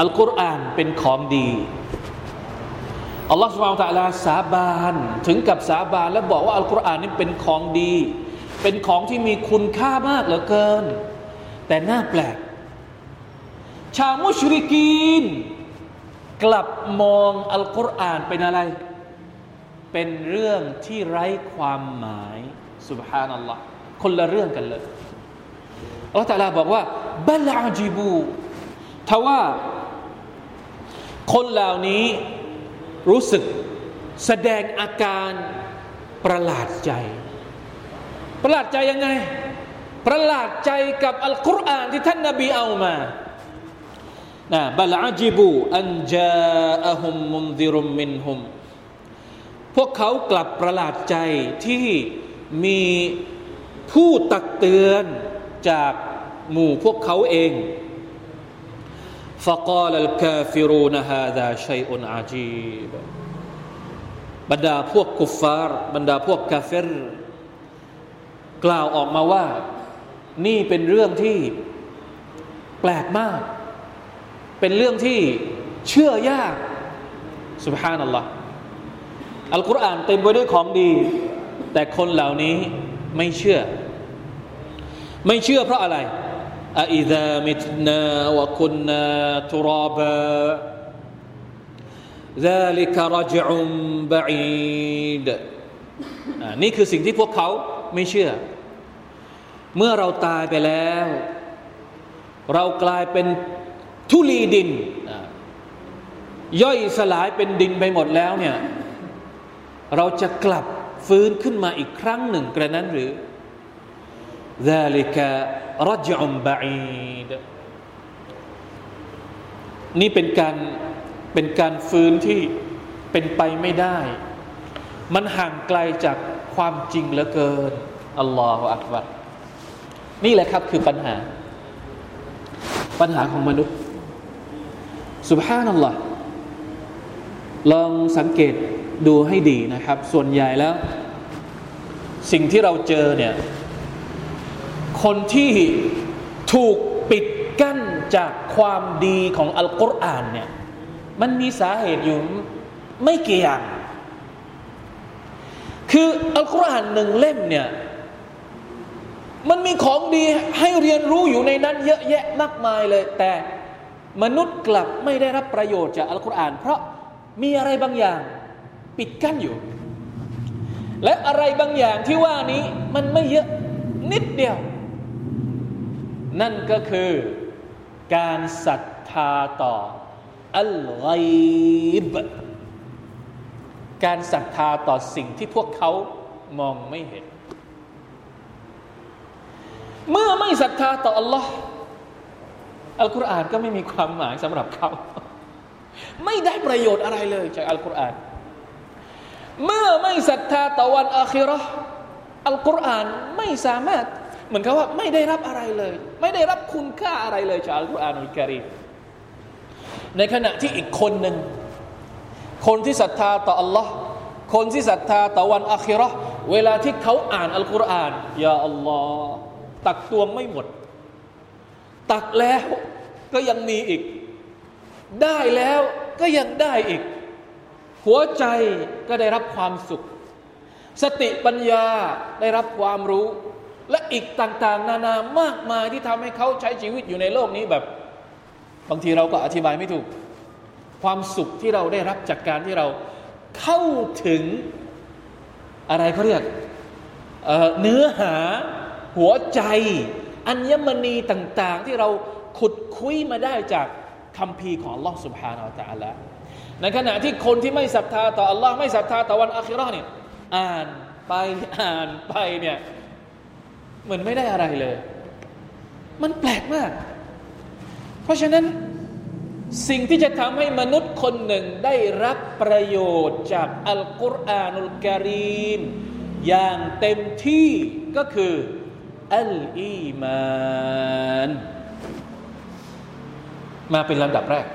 อัลกุรอานเป็นของดีอัลลอฮฺสุบฮานตะลาสาบานถึงกับสาบานและบอกว่าอัลกุรอานนี่เป็นของดี เป็นของที่มีคุณค่ามากเหลือเกิน แต่น่าแปลก ชาวมุชริกีน กลับมองอัลกุรอานเป็นอะไร เป็นเรื่องที่ไร้ความหมายสุบฮานัลลอฮ์คนละเรื่องกันเลยอัลลอฮฺตะลาบอกว่าบัลอาจิบูทว่า คนเหล่านี้รู้สึกแสดงอาการประหลาดใจ ประหลาดใจยังไง ประหลาดใจกับอัลกุรอานที่ท่านนบีเอามานะบัลอาจิบูอันจาอะฮุมมุนซิรุมมินฮุมพวกเขากลับประหลาดใจที่มีผู้ตักเตือนจากหมู่พวกเขาเอง فقال الكافرون هذا شيء عجيب บรรดาพวกกุฟฟาร์บรรดาพวกกาเฟรกล่าวออกมาว่า นี่เป็นเรื่องที่แปลกมาก เป็นเรื่องที่เชื่อยากสุบฮานัลลอฮ์อัลกุรอานเต็มไปด้วยของดี แต่คนเหล่านี้ไม่เชื่อ ไม่เชื่อเพราะอะไร أإذا متنا وكنا ترابا ذلك رجع بعيد นี่คือสิ่งที่พวกเขาไม่เชื่อ เมื่อเราตายไปแล้ว เรากลายเป็นทุลีดิน ย่อยสลายเป็นดินไปหมดแล้วเนี่ย เราจะกลับฟื้นขึ้นมาอีกครั้งหนึ่งกระนั้นหรือ ذلك رجع بعيد นี่เป็นการเป็นการฟื้นที่เป็นไปไม่ได้ มันห่างไกลจากความจริงเหลือเกิน อัลลอฮฺอักบัรนี่แหละครับคือปัญหา ปัญหาของมนุษย์สุบฮานัลลอฮ์ลองสังเกตดูให้ดีนะครับ ส่วนใหญ่แล้ว สิ่งที่เราเจอเนี่ย คนที่ถูกปิดกั้นจากความดีของอัลกุรอานเนี่ยมันมีสาเหตุอยู่ไม่กี่อย่าง คืออัลกุรอานหนึ่งเล่มเนี่ยมันมีของดีให้เรียนรู้อยู่ในนั้นเยอะแยะมากมายเลย แต่มนุษย์กลับไม่ได้รับประโยชน์จากอัลกุรอาน เพราะมีอะไรบางอย่างปิดกั้นอยู่ และอะไรบางอย่างที่ว่านี้มันไม่เยอะนิดเดียว นั่นก็คือการศรัทธาต่ออัลไกบการศรัทธาต่อสิ่งที่พวกเขามองไม่เห็น เมื่อไม่ศรัทธาต่ออัลลอฮ์อัลกุรอานก็ไม่มีความหมายสำหรับเขา ไม่ได้ประโยชน์อะไรเลยจากอัลกุรอาน เมื่อไม่ศรัทธาต่อวันอาคิรออัลกุรอานไม่สามารถ เหมือนกับว่าไม่ได้รับอะไรเลย ไม่ได้รับคุณค่าอะไรเลยจากอัลกุรอานอุลกิริมในขณะที่อีกคนหนึ่ง คนที่ศรัทธาต่ออัลลอฮ์คนที่ศรัทธาต่อวันอาคิรอเวลาที่เขาอ่านอัลกุรอานยาอัลลอฮ์ตักตวงไม่หมด ตักแล้วก็ยังมีอีก ได้แล้วก็ยังได้อีก หัวใจก็ได้รับความสุข สติปัญญาได้รับความรู้ และอีกต่างๆ นานามากมายที่ทำให้เขาใช้ชีวิตอยู่ในโลกนี้แบบ บางทีเราก็อธิบายไม่ถูก ความสุขที่เราได้รับจากการที่เราเข้าถึงอะไรเขาเรียกเเนื้อหาหัวใจอัญมณีต่าง ๆ ที่เราขุดคุยมาได้จากคำพีของ Allah سبحانه และ تعالى ในขณะที่คนที่ไม่ศรัทธาต่อ Allah ไม่ศรัทธาต่อวันอัคราเนี่ยอ่านไปอ่านไปเนี่ย เหมือนไม่ได้อะไรเลย มันแปลกมาก เพราะฉะนั้นสิ่งที่จะทำให้มนุษย์คนหนึ่งได้รับประโยชน์จากอัลกุรอานุลกิริมอย่างเต็มที่ก็คืออัลอีมาน มาเป็นลำดับแรก